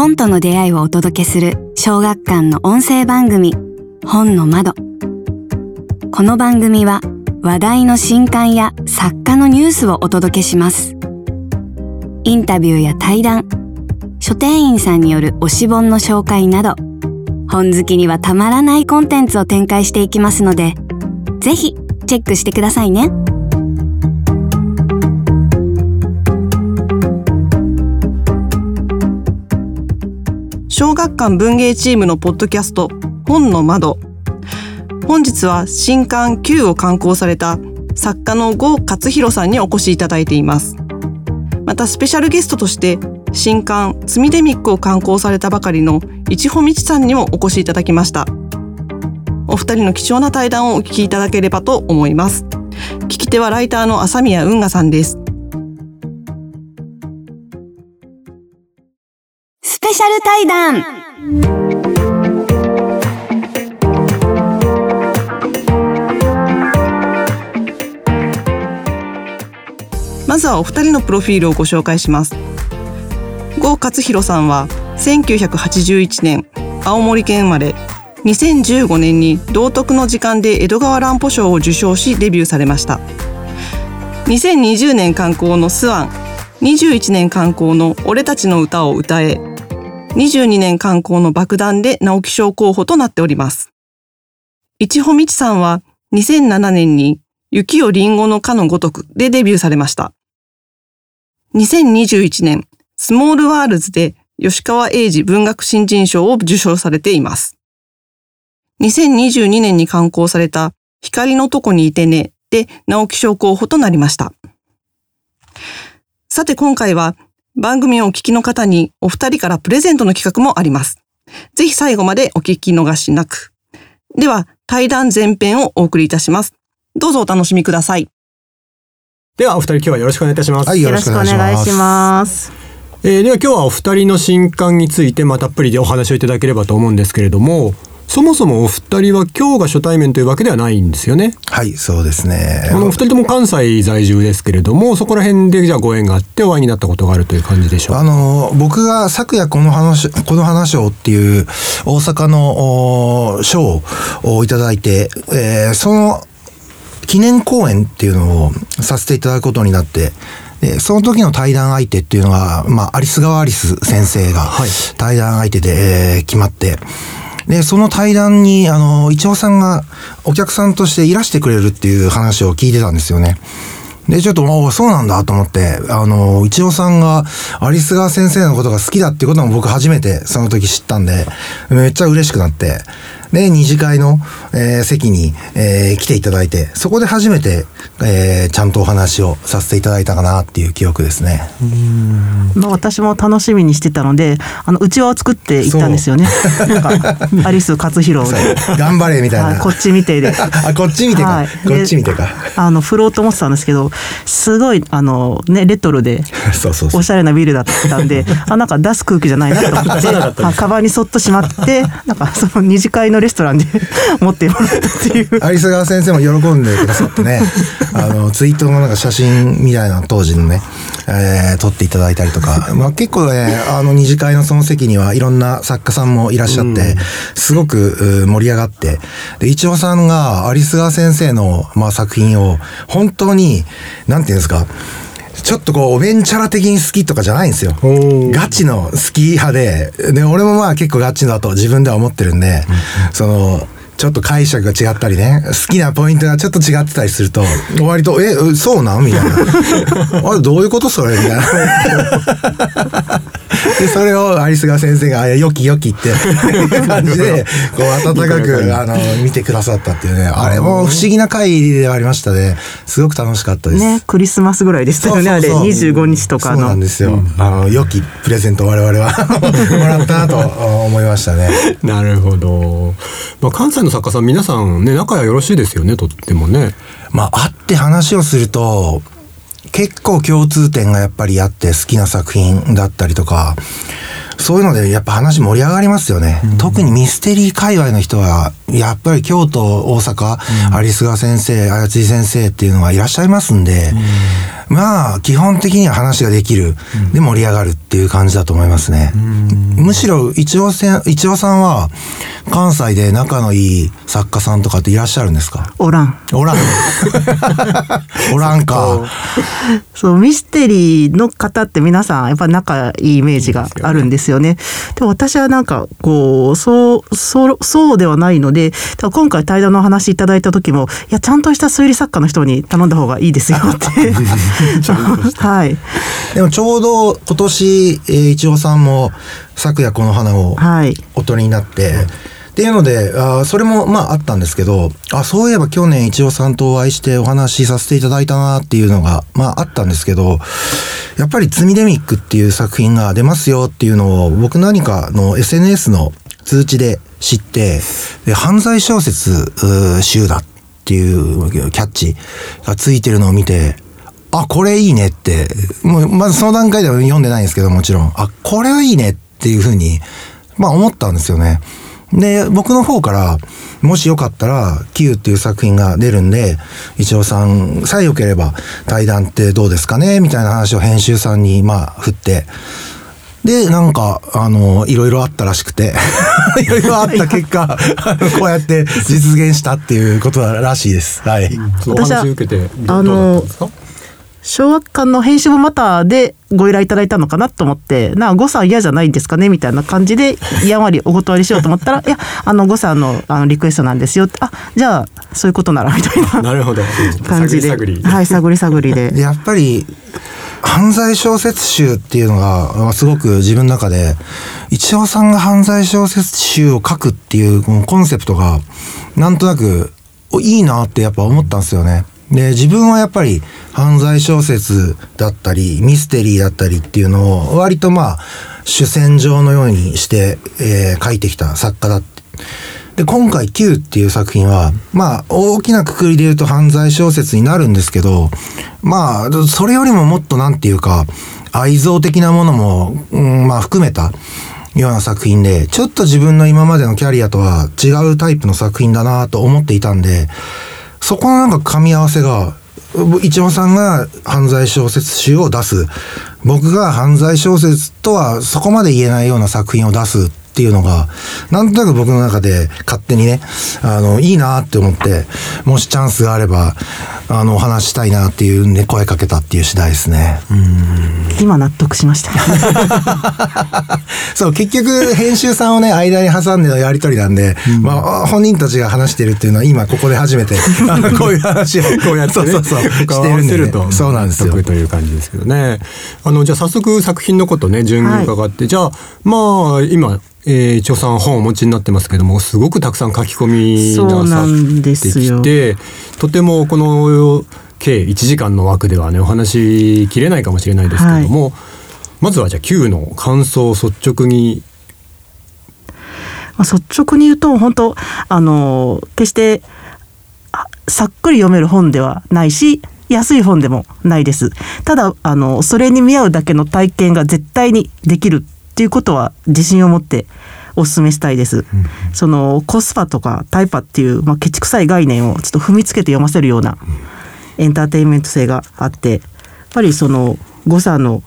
本との出会いをお届けする小学館の音声番組本の窓この番組は話題の新刊や作家のニュースをお届けしますインタビューや対談書店員さんによる推し本の紹介など本好きにはたまらないコンテンツを展開していきますのでぜひチェックしてくださいね。小学館文芸チームのポッドキャスト本の窓。本日は新刊 Q を刊行された作家の郷勝弘さんにお越しいただいています。またスペシャルゲストとして新刊ツミデミックを刊行されたばかりの市穂道さんにもお越しいただきました。お二人の貴重な対談をお聞きいただければと思います。聞き手はライターの朝宮運河さんです。シャル対談。まずはお二人のプロフィールをご紹介します。郷勝弘さんは1981年青森県生まれ2015年に道徳の時間で江戸川乱歩賞を受賞しデビューされました。2020年刊行のスワン21年刊行の俺たちの歌を歌え22年刊行の爆弾で直木賞候補となっております。市穂道さんは2007年に雪をリンゴのかのごとくでデビューされました。2021年、スモールワールズで吉川英治文学新人賞を受賞されています。2022年に刊行された光のとこにいてねで直木賞候補となりました。さて今回は番組をお聞きの方にお二人からプレゼントの企画もあります。ぜひ最後までお聞き逃しなく。では、対談前編をお送りいたします。どうぞお楽しみください。では、お二人今日はよろしくお願いいたします。はい、よろしくお願いします。えー、では今日はお二人の新刊についてまあたっぷりでお話をいただければと思うんですけれども、そもそもお二人は今日が初対面というわけではないんですよね。はい、そうですね。あのお二人とも関西在住ですけれども、そこら辺でじゃあご縁があってお会いになったことがあるという感じでしょう。あの僕が昨夜この話この話をっていう大阪の賞をいただいて、えー、その記念公演っていうのをさせていただくことになって。で、その時の対談相手っていうのは、まあ、アリス川アリス先生が対談相手で、えー、決まって、で、その対談に、あの、一応さんがお客さんとしていらしてくれるっていう話を聞いてたんですよね。で、ちょっと、おそうなんだと思って、あの、一応さんが、アリス川先生のことが好きだっていうことも僕初めてその時知ったんで、めっちゃ嬉しくなって、で、二次会の、えー、席に、えー、来ていただいて、そこで初めて、えー、ちゃんとお話をさせていただいたかなっていう記憶ですね。まあ、私も楽しみにしてたので、あの、うちわを作っていったんですよね。なんか、アリス勝弘で。頑張れみたいな。こっち見てで。あ、こっち見てか。はい、こっち見てか。あの、振ろうと思ってたんですけど、すごい、あの、ね、レトロで、そうそうおしゃれなビルだったんで、あ、なんか出す空気じゃないなと思って、カバンにそっとしまって、なんか、その二次会のレストランで持ってもらったっていう。有栖川先生も喜んでくださってね、あの、ツイートのなんか写真みたいな当時のね、えー、撮っていただいたりとか、まあ結構ね、あの二次会のその席にはいろんな作家さんもいらっしゃって、すごく盛り上がって、で、一応さんが有栖川先生の、まあ、作品を本当に、なんていうんですか、ちょっとこう、おべんちゃら的に好きとかじゃないんですよ。ガチの好き派で、で、俺もまあ結構ガチだと自分では思ってるんで、その、ちょっと解釈が違ったりね、好きなポイントがちょっと違ってたりすると、割と、え、そうなん？みたいな。あれ、どういうことそれ？みたいな。で、それをアリスガ先生が、よきよきって感じで、こう、温かく、あの、見てくださったっていうね、あれも不思議な回ではありましたね。すごく楽しかったです。ね、クリスマスぐらいでしたよね、あれ、25日とかの。そうなんですよ。あの、良きプレゼント我々は もらったなと思いましたね。なるほど。まあ、関西の作家さん皆さんね仲よろしいですよねとってもね。まあ会って話をすると結構共通点がやっぱりあって好きな作品だったりとかそういうのでやっぱ話盛り上がりますよね、うん、特にミステリー界隈の人はやっぱり京都大阪、うん、有栖川先生綾津先生っていうのがいらっしゃいますんで、まあ基本的には話ができる、で盛り上がるっていう感じだと思いますね。むしろ一応せん一応さんは関西で仲のいい作家さんとかっていらっしゃるんですか？おらん。おらん。おらんか。そうミステリーの方って皆さんやっぱ仲いいイメージがあるんですよね。で私はなんかこうそうそうそうではないので今回対談の話いただいた時もいやちゃんとした推理作家の人に頼んだ方がいいですよって。はい。でもちょうど今年、えー、一応さんも昨夜この花をお取りになって、はいっていうので、あそれもまああったんですけど、あ、そういえば去年一応さんとお会いしてお話しさせていただいたなっていうのが、まああったんですけど、やっぱりツミデミックっていう作品が出ますよっていうのを僕何かの SNS の通知で知って、で犯罪小説集だっていうキャッチがついてるのを見て、あ、これいいねって、もう、まずその段階では読んでないんですけどもちろん、あ、これはいいねっていうふうに、まあ思ったんですよね。で、僕の方から、もしよかったら、Q っていう作品が出るんで、一応さんさえよければ対談ってどうですかねみたいな話を編集さんに、まあ、振って、で、なんか、あの、いろいろあったらしくて。いろいろあった結果、こうやって実現したっていうことらしいです。はい。私は、あの、小学館の編集もまたでご依頼いただいたのかなと思ってな誤差嫌じゃないんですかね？みたいな感じでやんわりお断りしようと思ったら「いやあの誤差のあのリクエストなんですよ」って「あじゃあそういうことなら」みたいななるほど。感じで。はい探り探りで。やっぱり犯罪小説集っていうのがすごく自分の中で一応さんが犯罪小説集を書くっていうこのコンセプトがなんとなくいいなってやっぱ思ったんですよね。で、自分はやっぱり犯罪小説だったり、ミステリーだったりっていうのを割とまあ、主戦場のようにして、えー、書いてきた作家だって。で、今回 Q っていう作品は、まあ、大きなくくりで言うと犯罪小説になるんですけど、まあ、それよりももっとなんていうか、愛憎的なものも、うん、まあ、含めた、ような作品で、ちょっと自分の今までのキャリアとは違うタイプの作品だなと思っていたんで、そこのなんか噛み合わせが、一山さんが犯罪小説集を出す。僕が犯罪小説とはそこまで言えないような作品を出すっていうのが、なんとなく僕の中で勝手にね、あの、いいなって思って、もしチャンスがあれば、あの、お話したいなっていうね、声かけたっていう次第ですね。今納得しました。そう、結局、編集さんをね、間に挟んでのやりとりなんで、うん、まあ、本人たちが話してるっていうのは、今ここで初めて、こういう話を、こうやって、ね、そうそうそう、してるんで、ね、そうなんですよ。という感じですけどね。あの、じゃあ早速作品のことね、順に伺って、はい、じゃあ、まあ、今、えー、一応さん本をお持ちになってますけどもすごくたくさん書き込みなさってきてとてもこの計1時間の枠ではねお話しきれないかもしれないですけども、はい、まずはじゃあ Q の感想率直に。まあ、率直に言うと本当あの決してさっくり読める本ではないし安い本でもないです。ただあのそれに見合うだけの体験が絶対にできるっていうことは自信を持ってお勧めしたいです。うん、そのコスパとかタイパっていう、まあ、ケチくさい概念をちょっと踏みつけて読ませるようなエンターテインメント性があってやっぱりその誤差の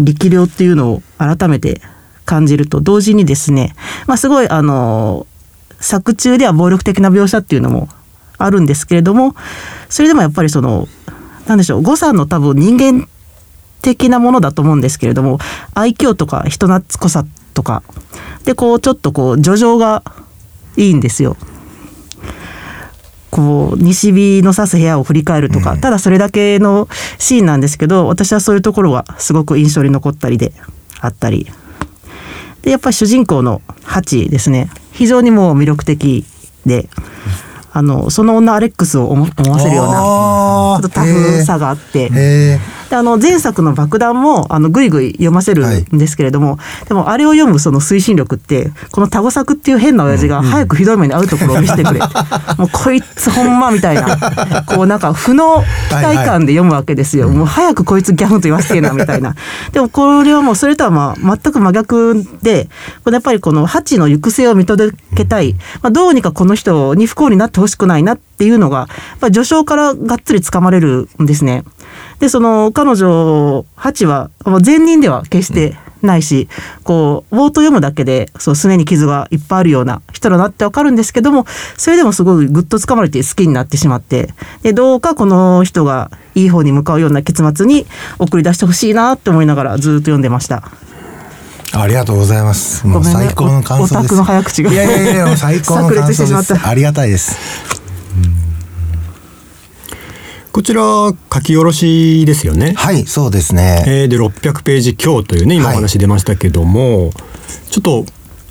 力量っていうのを改めて感じると同時にですね、まあ、すごいあの作中では暴力的な描写っていうのもあるんですけれどもそれでもやっぱりその何でしょう誤差の多分人間的なものだと思うんですけれども愛嬌とか人懐っこさとかでこうちょっとこう叙情がいいんですよ。こう西日の差す部屋を振り返るとか、ただそれだけのシーンなんですけど私はそういうところがすごく印象に残ったりであったり。でやっぱり主人公のハチですね。非常にもう魅力的で。あのその女アレックスを思わせるようなちょっとタフさがあって。であの前作の爆弾もあのぐいぐい読ませるんですけれども、はい、でもあれを読むその推進力ってこのタゴ作っていう変な親父が早くひどい目に遭うところを見せてくれ、うん、もうこいつほんまみたいなこうなんか負の期待感で読むわけですよ、はいはい、もう早くこいつギャフンと言わせてえなみたいな。でもこれはもうそれとはまあ全く真逆でこれやっぱりこのハチの行く末を見届けたい、まあ、どうにかこの人に不幸になってほしくないなっていうのがやっぱり序章からがっつりつかまれるんですね。でその彼女ハチは善人では決してないし、こう冒頭読むだけでそうすねに傷がいっぱいあるような人だなってわかるんですけどもそれでもすごいぐっとつかまれて好きになってしまってでどうかこの人がいい方に向かうような結末に送り出してほしいなって思いながらずっと読んでました。ありがとうございます。もう最高の感想です。オタクの早口が。いやいやいや、最高の感想です。ありがたいです。こちら書き下ろしですよね。はい、そうですね。えー、で600ページ強というね今お話出ましたけども、はい、ちょっと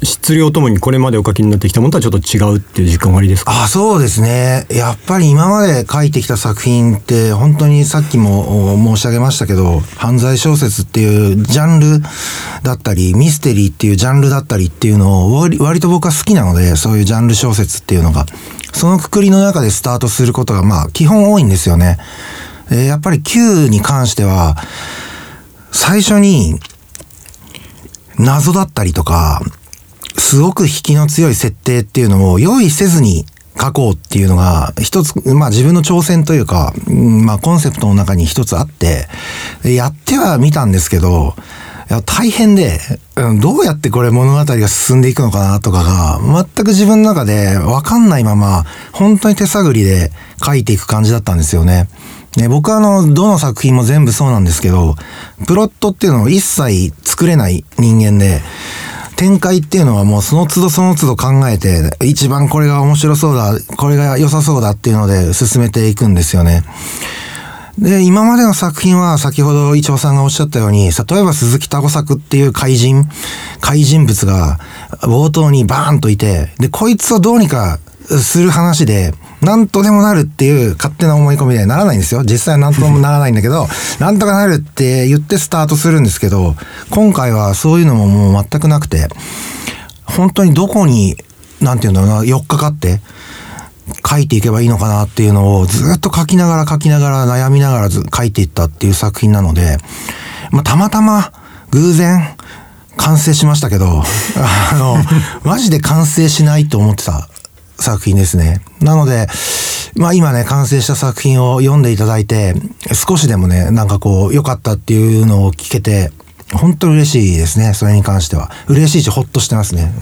質量ともにこれまでお書きになってきたものとはちょっと違うっていう実感がありですか？あそうですねやっぱり今まで書いてきた作品って本当にさっきも申し上げましたけど犯罪小説っていうジャンルだったりミステリーっていうジャンルだったりっていうのを割と僕は好きなのでそういうジャンル小説っていうのがそのくくりの中でスタートすることがまあ基本多いんですよね。えやっぱり Q に関しては最初に謎だったりとかすごく引きの強い設定っていうのを用意せずに書こうっていうのが一つ、まあ自分の挑戦というか、まあコンセプトの中に一つあって、やってはみたんですけど、大変で、どうやってこれ物語が進んでいくのかなとかが、全く自分の中でわかんないまま、本当に手探りで書いていく感じだったんですよね。ね、僕はあの、どの作品も全部そうなんですけど、プロットっていうのを一切作れない人間で、展開っていうのはもうその都度その都度考えて、一番これが面白そうだ、これが良さそうだっていうので進めていくんですよね。で、今までの作品は先ほど伊調さんがおっしゃったように、例えば鈴木タコ作っていう怪人、怪人物が冒頭にバーンといて、で、こいつをどうにかする話で、なんとでもなるっていう勝手な思い込みでならないんですよ。実際はなんともならないんだけど、なんとかなるって言ってスタートするんですけど、今回はそういうのももう全くなくて、本当にどこに、なんていうんだろうな、寄っかかって、書いていけばいいのかなっていうのをずっと書きながら書きながら悩みながら書いていったっていう作品なので、まあ、たまたま偶然完成しましたけど、あの、マジで完成しないと思ってた作品ですね。なので、まあ今ね、完成した作品を読んでいただいて、少しでもね、なんかこう、良かったっていうのを聞けて、本当に嬉しいですね、それに関しては。嬉しいし、ほっとしてますね。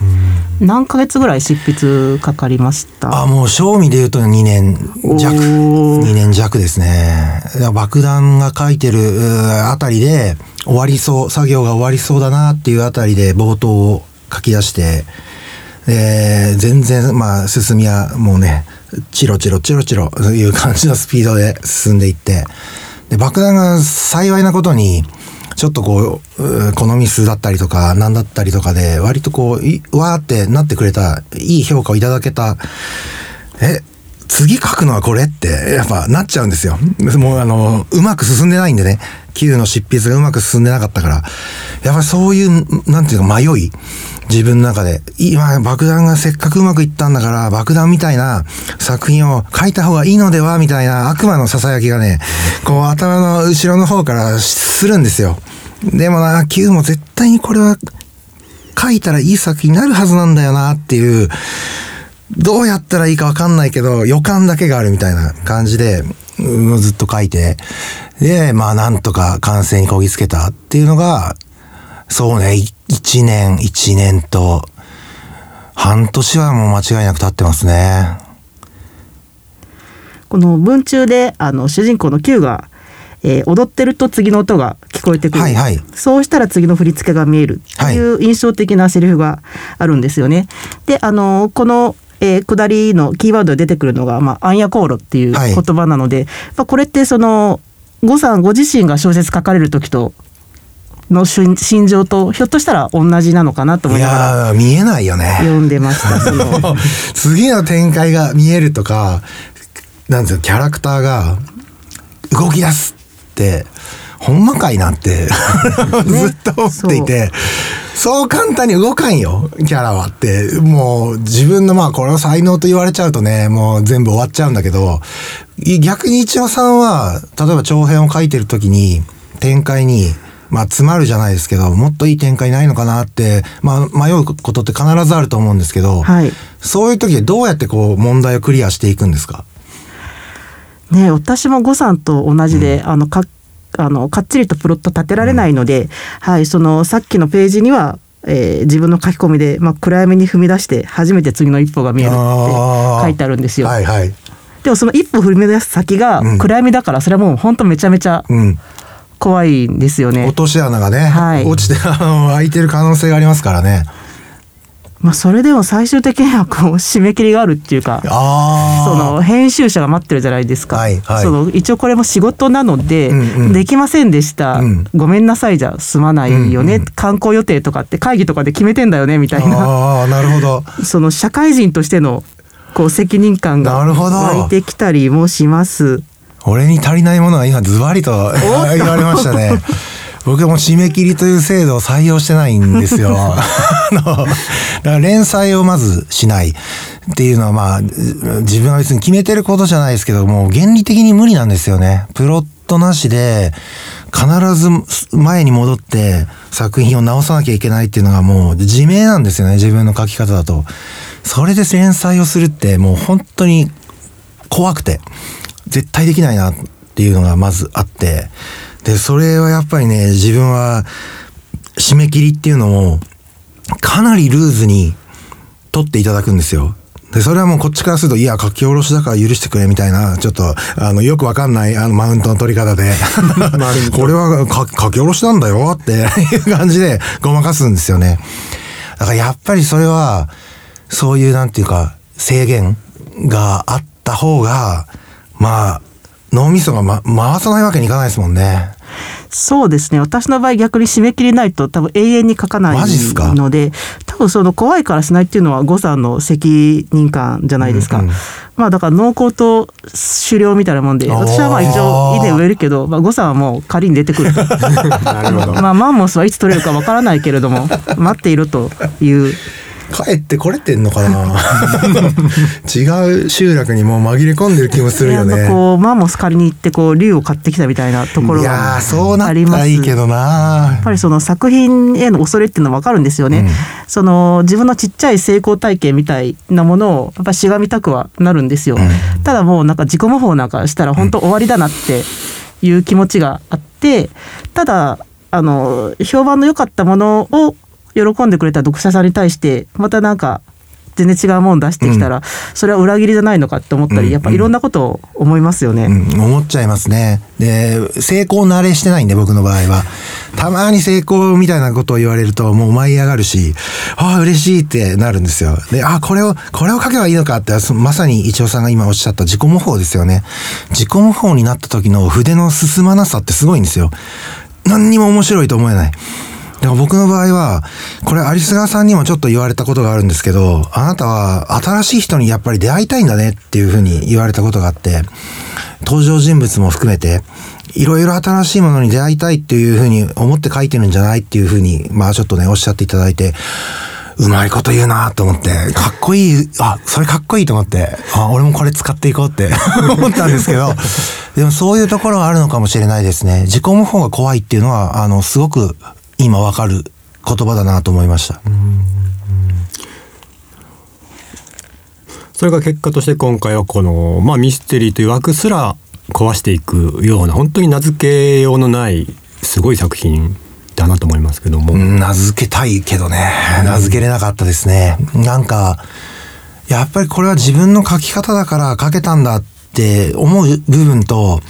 何ヶ月ぐらい執筆かかりました？あ、もう賞味で言うと2年弱、2年弱ですね。爆弾が書いてるあたりで、終わりそう、作業が終わりそうだなっていうあたりで冒頭を書き出して、えー、全然、まあ、進みはもうね、チロチロチロチロという感じのスピードで進んでいって、で、爆弾が幸いなことに、ちょっとこう、このミスだったりとか、何だったりとかで、割とこう、わーってなってくれた、いい評価をいただけた、え、次書くのはこれって、やっぱなっちゃうんですよ。もうあの、うまく進んでないんでね、Q の執筆がうまく進んでなかったから、やっぱりそういう、なんていうか迷い、自分の中で。今、爆弾がせっかくうまくいったんだから、爆弾みたいな作品を書いた方がいいのではみたいな悪魔の囁きがね、こう頭の後ろの方からするんですよ。でもな、Q も絶対にこれは書いたらいい作品になるはずなんだよなっていう、どうやったらいいかわかんないけど、予感だけがあるみたいな感じで、ずっと書いて、で、まあなんとか完成にこぎつけたっていうのが、そうね、1年、1年と、半年はもう間違いなく経ってますね。この文中で、あの、主人公の Q が、えー、踊ってると次の音が聞こえてくる、はいはい、そうしたら次の振り付けが見えるという印象的なセリフがあるんですよね。であのこのえー、下りのキーワードで出てくるのが、まあ、アンヤコールっていう言葉なので、はい、これってその呉さんご自身が小説書かれる時との心情とひょっとしたら同じなのかなと思いながら見えないよね。読んでましたその。次の展開が見えるとかなんですよキャラクターが動き出すってほんまかいなって ずっと思っていて、そう簡単に動かんよ、キャラはって。もう自分のまあこれは才能と言われちゃうとね、もう全部終わっちゃうんだけど、逆に一応さんは、例えば長編を書いてる時に、展開に、まあ、詰まるじゃないですけど、もっといい展開ないのかなって、まあ、迷うことって必ずあると思うんですけど、はい、そういう時どうやってこう、問題をクリアしていくんですか？ね私も呉さんと同じで、うん、あの、書あのかっちりとプロット立てられないので、うん、はい、そのさっきのページにはえー、自分の書き込みで、まあ、暗闇に踏み出して初めて次の一歩が見えるって書いてあるんですよ。はいはい、でもその一歩踏み出す先が暗闇だから、それはもう本当めちゃめちゃ怖いんですよね。落とし穴がね、はい、落ちて開いてる可能性がありますからね。まあ、それでも最終的にはこう締め切りがあるっていうかその編集者が待ってるじゃないですか、はいはい、その一応これも仕事なので、うんうん、できませんでした、うん、ごめんなさいじゃ済まないよね、うんうん、観光予定とかって会議とかで決めてんだよねみたいな。あなるほど。その社会人としてのこう責任感が湧いてきたりもします。俺に足りないものが今ズバリと言われましたね。僕も締め切りという制度を採用してないんですよ。だから連載をまずしないっていうのはまあ自分は別に決めてることじゃないですけども原理的に無理なんですよね。プロットなしで必ず前に戻って作品を直さなきゃいけないっていうのがもう自明なんですよね自分の書き方だと。それで連載をするってもう本当に怖くて絶対できないなっていうのがまずあってで、それはやっぱりね、自分は、締め切りっていうのを、かなりルーズに取っていただくんですよ。で、それはもうこっちからすると、いや、書き下ろしだから許してくれみたいな、ちょっと、あの、よくわかんない、あの、マウントの取り方で、これは書き下ろしなんだよっていう感じでごまかすんですよね。だからやっぱりそれは、そういうなんていうか、制限があった方が、まあ、脳みそが、ま、回さないわけにいかないですもんね。そうですね。私の場合逆に締め切りないと多分永遠に書かないので多分その怖いからしないっていうのは誤差の責任感じゃないですか、うんうん、まあだから濃厚と狩猟みたいなもんで私はまあ一応稲植えるけど、まあ、誤差はもう仮に出てくる まあマンモスはいつ取れるかわからないけれども待っているという帰ってこれてんのかな？違う集落にもう紛れ込んでる気もするよね。こうマンモス借りに行ってこう竜を買ってきたみたいなところがあります。そうなったらいいけどな。やっぱりその作品への恐れっていうのは分かるんですよね。うん、その自分のちっちゃい成功体験みたいなものをやっぱしがみたくはなるんですよ。うん、ただもうなんか自己模倣なんかしたら本当終わりだなっていう気持ちがあって、ただあの評判の良かったものを喜んでくれた読者さんに対してまたなんか全然違うもの出してきたら、うん、それは裏切りじゃないのかって思ったり、うん、やっぱいろんなことを思いますよね、うん、思っちゃいますね。で成功慣れしてないんで僕の場合は。たまに成功みたいなことを言われるともう舞い上がるしああ嬉しいってなるんですよ。であこれをこれを書けばいいのかってまさに一応さんが今おっしゃった自己模倣ですよね。自己模倣になった時の筆の進まなさってすごいんですよ。何にも面白いと思えないでも僕の場合は、これアリスガーさんにもちょっと言われたことがあるんですけど、あなたは新しい人にやっぱり出会いたいんだねっていうふうに言われたことがあって、登場人物も含めて、いろいろ新しいものに出会いたいっていうふうに思って書いてるんじゃないっていうふうに、まあちょっとね、おっしゃっていただいて、うまいこと言うなと思って、かっこいい、あ、それかっこいいと思って、あ、俺もこれ使っていこうって 思ったんですけど、でもそういうところはあるのかもしれないですね。自己模倣が怖いっていうのは、あの、すごく今わかる言葉だなと思いました。それが結果として今回はこの、まあ、ミステリーという枠すら壊していくような本当に名付けようのないすごい作品だなと思いますけども。名付けたいけどね、名付けれなかったですね。なんか、やっぱりこれは自分の書き方だから書けたんだって思う部分と、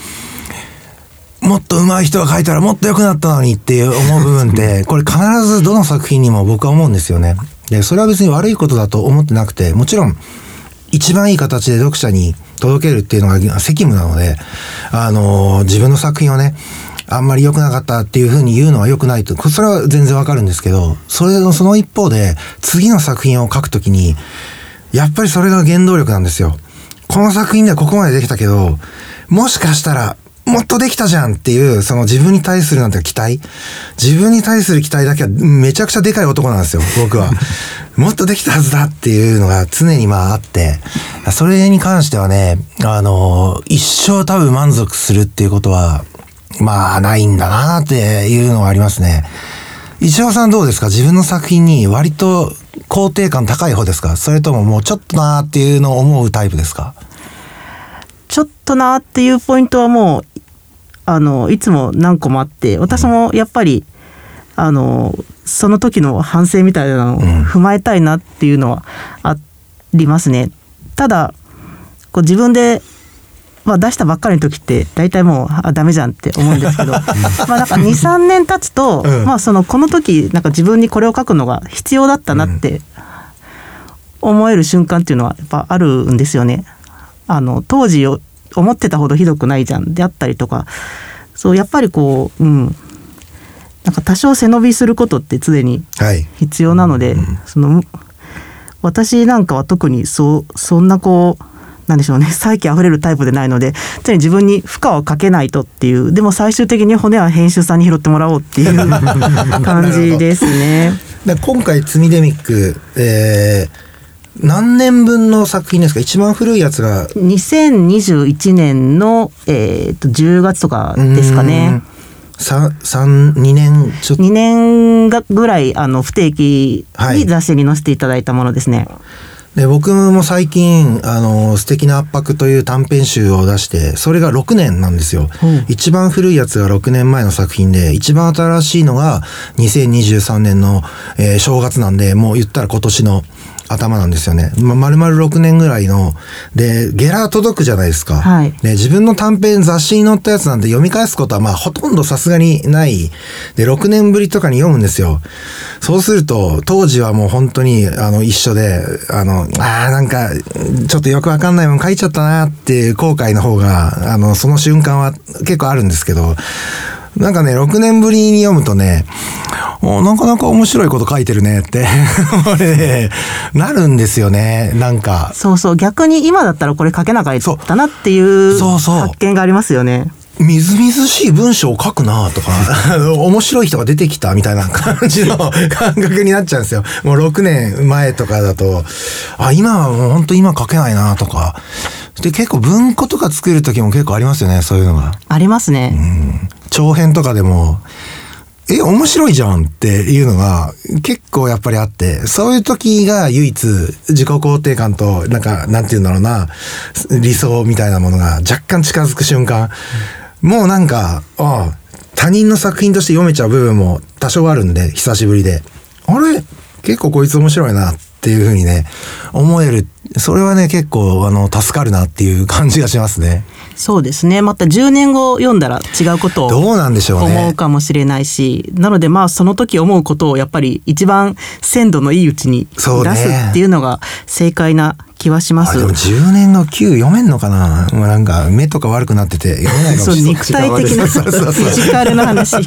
もっと上手い人が書いたらもっと良くなったのにっていう思う部分って、これ必ずどの作品にも僕は思うんですよね。で、それは別に悪いことだと思ってなくて、もちろん、一番いい形で読者に届けるっていうのが責務なので、あのー、自分の作品をね、あんまり良くなかったっていうふうに言うのは良くないと、それは全然わかるんですけど、それのその一方で、次の作品を書くときに、やっぱりそれが原動力なんですよ。この作品ではここまでできたけど、もしかしたらもっとできたじゃんっていう、その自分に対するなんて期待。自分に対する期待だけはめちゃくちゃでかい男なんですよ、僕は。もっとできたはずだっていうのが常にまああって、それに関してはね、あの、一生多分満足するっていうことは、まあないんだなっていうのがありますね。石尾さんどうですか？自分の作品に割と肯定感高い方ですか？それとももうちょっとなーっていうのを思うタイプですか？ちょっとなっていうポイントはもうあのいつも何個もあって私もやっぱりあのその時の反省みたいなのを踏まえたいなっていうのはありますね。ただこう自分でまあ、出したばっかりの時って大体もうあダメじゃんって思うんですけど まあなんか23年経つと、うん、まあ、そのこの時なんか自分にこれを書くのが必要だったなって思える瞬間っていうのはやっぱあるんですよね。あの当時思ってたほどひどくないじゃんであったりとかそうやっぱりこううん。なんか多少背伸びすることって常に必要なので、はいうん、その私なんかは特にそうそんなこうなんでしょうね再起あふれるタイプでないので常に自分に負荷をかけないとっていうでも最終的に骨は編集さんに拾ってもらおうっていう 感じですね。今回ツミデミック、えー、何年分の作品ですか？一番古いやつが。2021年の、えー、と10月とかですかね。三三2年ちょっと。2年がぐらいあの不定期に雑誌に載せていただいたものですね。はいで僕も最近あの素敵な圧迫という短編集を出してそれが6年なんですよ、う。ん、一番古いやつが6年前の作品で一番新しいのが2023年の、えー、正月なんでもう言ったら今年の頭なんですよね。ま、丸々6年ぐらいの。で、ゲラー届くじゃないですか。はい。で、自分の短編雑誌に載ったやつなんて読み返すことはまあほとんどさすがにない。で、6年ぶりとかに読むんですよ。そうすると、当時はもう本当にあの一緒で、あの、ああ、なんか、ちょっとよくわかんないもん書いちゃったなっていう後悔の方が、あの、その瞬間は結構あるんですけど、なんかね、6年ぶりに読むとね、なかなか面白いこと書いてるねってね、なるんですよね、なんか。そうそう、逆に今だったらこれ書けなかったなっていう発見がありますよね。みずみずしい文章を書くなとか、面白い人が出てきたみたいな感じの 感覚になっちゃうんですよ。もう6年前とかだと、あ、今はもう本当今書けないなとか。で、結構文庫とか作る時も結構ありますよね、そういうのが。ありますね。うん。長編とかでも、え、面白いじゃんっていうのが結構やっぱりあって、そういう時が唯一自己肯定感と、なんか、なんて言うんだろうな、理想みたいなものが若干近づく瞬間、もうなんか、ああ、他人の作品として読めちゃう部分も多少あるんで、久しぶりで。あれ？結構こいつ面白いなっていうふうにね、思える。それはね、結構、あの、助かるなっていう感じがしますね。そうですねまた10年後読んだら違うことをどうなんでしょう思うかもしれないし、なのでまあその時思うことをやっぱり一番鮮度のいいうちに出すっていうのが正解な気はします。でも10年の9読めんのかなもうなんか目とか悪くなってて読めないかもしれない。肉体的なフィジカルの話。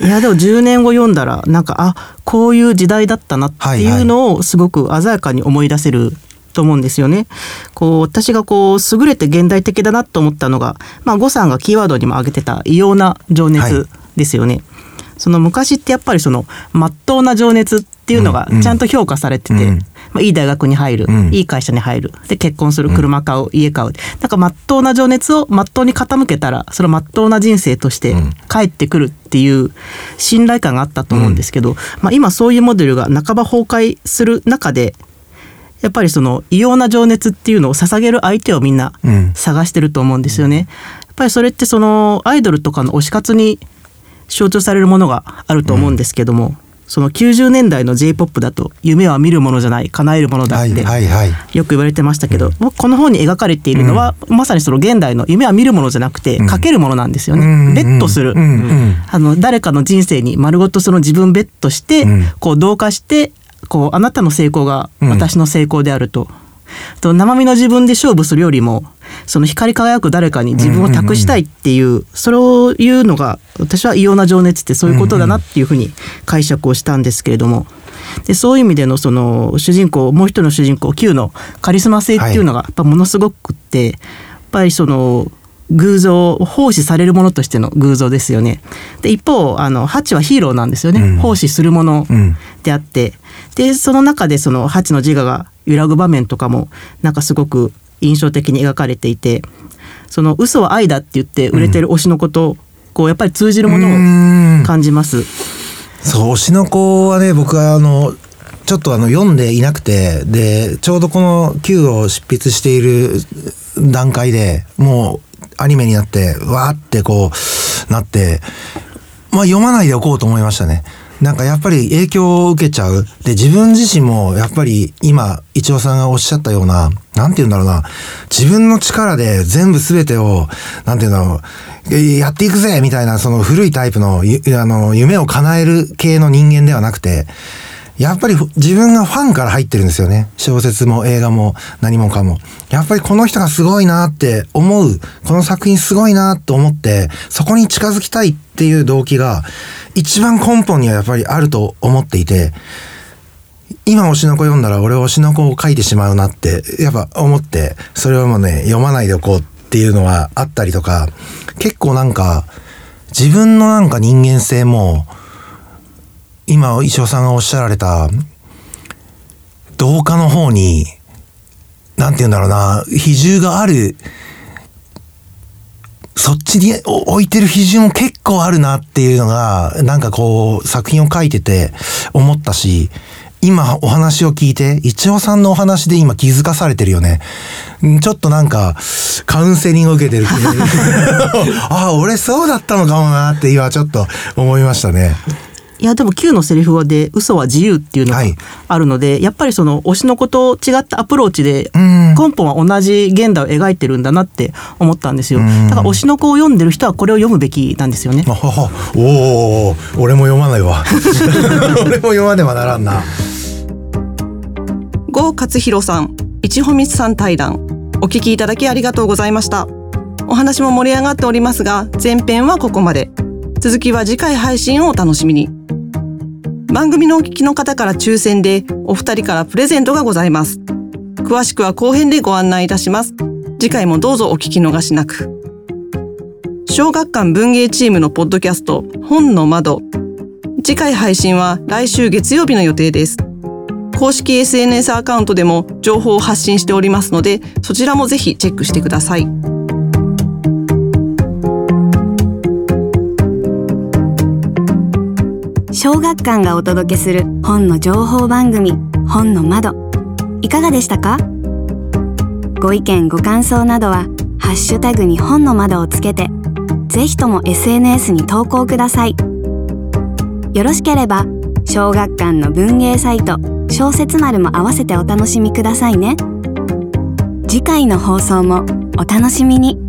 いやでも10年後読んだらなんかあこういう時代だったなっていうのをすごく鮮やかに思い出せると思うんですよね。こう私がこう優れて現代的だなと思ったのが、まあ、呉さんがキーワードにも挙げてた異様な情熱ですよね。はい、その昔ってやっぱりその真っ当な情熱っていうのがちゃんと評価されてて、うん、まあ、いい大学に入る、うん、いい会社に入る。で結婚する車買う、うん、家買う。なんか真っ当な情熱を真っ当に傾けたらその真っ当な人生として帰ってくるっていう信頼感があったと思うんですけど、まあ、今そういうモデルが半ば崩壊する中でやっぱりその異様な情熱っていうのを捧げる相手をみんな探してると思うんですよね。やっぱりそれってそのアイドルとかの推し活に象徴されるものがあると思うんですけども、うん、その90年代の J−POP だと夢は見るものじゃない叶えるものだってよく言われてましたけど、僕この本に描かれているのは、まさにその現代の夢は見るものじゃなくてかけるものなんですよね。ベットする、あの誰かの人生に丸ごとその自分ベットして、こう同化してこうあなたの成功が私の成功であると。と生身の自分で勝負するよりもその光り輝く誰かに自分を託したいっていう,、それを言うのが私は異様な情熱ってそういうことだなっていうふうに解釈をしたんですけれども。でそういう意味でのその主人公もう一人の主人公 Q のカリスマ性っていうのがやっぱものすごくって、やっぱりその偶像奉仕されるものとしての偶像ですよね。で一方あのハチはヒーローなんですよね、うん、奉仕するものであって、でその中でそのハチの自我が揺らぐ場面とかもなんかすごく印象的に描かれていてその嘘は愛だって言って売れてる推しのこと、うん、こうやっぱり通じるものを感じます。そう推しの子はね僕はあのちょっとあの読んでいなくて、で、ちょうどこの Q を執筆している段階でもうアニメになって、わーってこうなって、まあ読まないでおこうと思いましたね。なんかやっぱり影響を受けちゃう。で、自分自身もやっぱり今、一応さんがおっしゃったような、なんて言うんだろうな、自分の力で全部全てを、なんて言うんだろう、やっていくぜみたいな、その古いタイプの、あの、夢を叶える系の人間ではなくて、やっぱり自分がファンから入ってるんですよね。小説も映画も何もかも。やっぱりこの人がすごいなって思う、この作品すごいなと思って、そこに近づきたいっていう動機が、一番根本にはやっぱりあると思っていて、今推しの子読んだら俺推しの子を書いてしまうなって、やっぱ思って、それをもうね、読まないでおこうっていうのはあったりとか、結構なんか、自分のなんか人間性も、今、石尾さんがおっしゃられた、同化の方に、なんて言うんだろうな、比重がある、そっちに置いてる比重も結構あるなっていうのが、なんかこう、作品を書いてて思ったし、今お話を聞いて、一応さんのお話で今気づかされてるよね。ちょっとなんか、カウンセリングを受けてるあ あ、俺そうだったのかもなって今ちょっと思いましたね。いやでも Q のセリフで嘘は自由っていうのがあるので、はい、やっぱりその推しの子と違ったアプローチで根本は同じ現代を描いてるんだなって思ったんですよ。だから推しの子を読んでる人はこれを読むべきなんですよね。おお俺も読まないわ。俺も読まねばならんな。郷勝弘さん一穂光さん対談。お聞きいただきありがとうございました。お話も盛り上がっておりますが前編はここまで続きは次回配信をお楽しみに番組のお聞きの方から抽選でお二人からプレゼントがございます。詳しくは後編でご案内いたします。次回もどうぞお聞き逃しなく。小学館文芸チームのポッドキャスト本の窓。次回配信は来週月曜日の予定です。公式 SNS アカウントでも情報を発信しておりますので、そちらもぜひチェックしてください。小学館がお届けする本の情報番組本の窓。いかがでしたか？ご意見ご感想などはハッシュタグに本の窓をつけてぜひとも SNS に投稿ください。よろしければ小学館の文芸サイト小説丸も合わせてお楽しみくださいね。次回の放送もお楽しみに。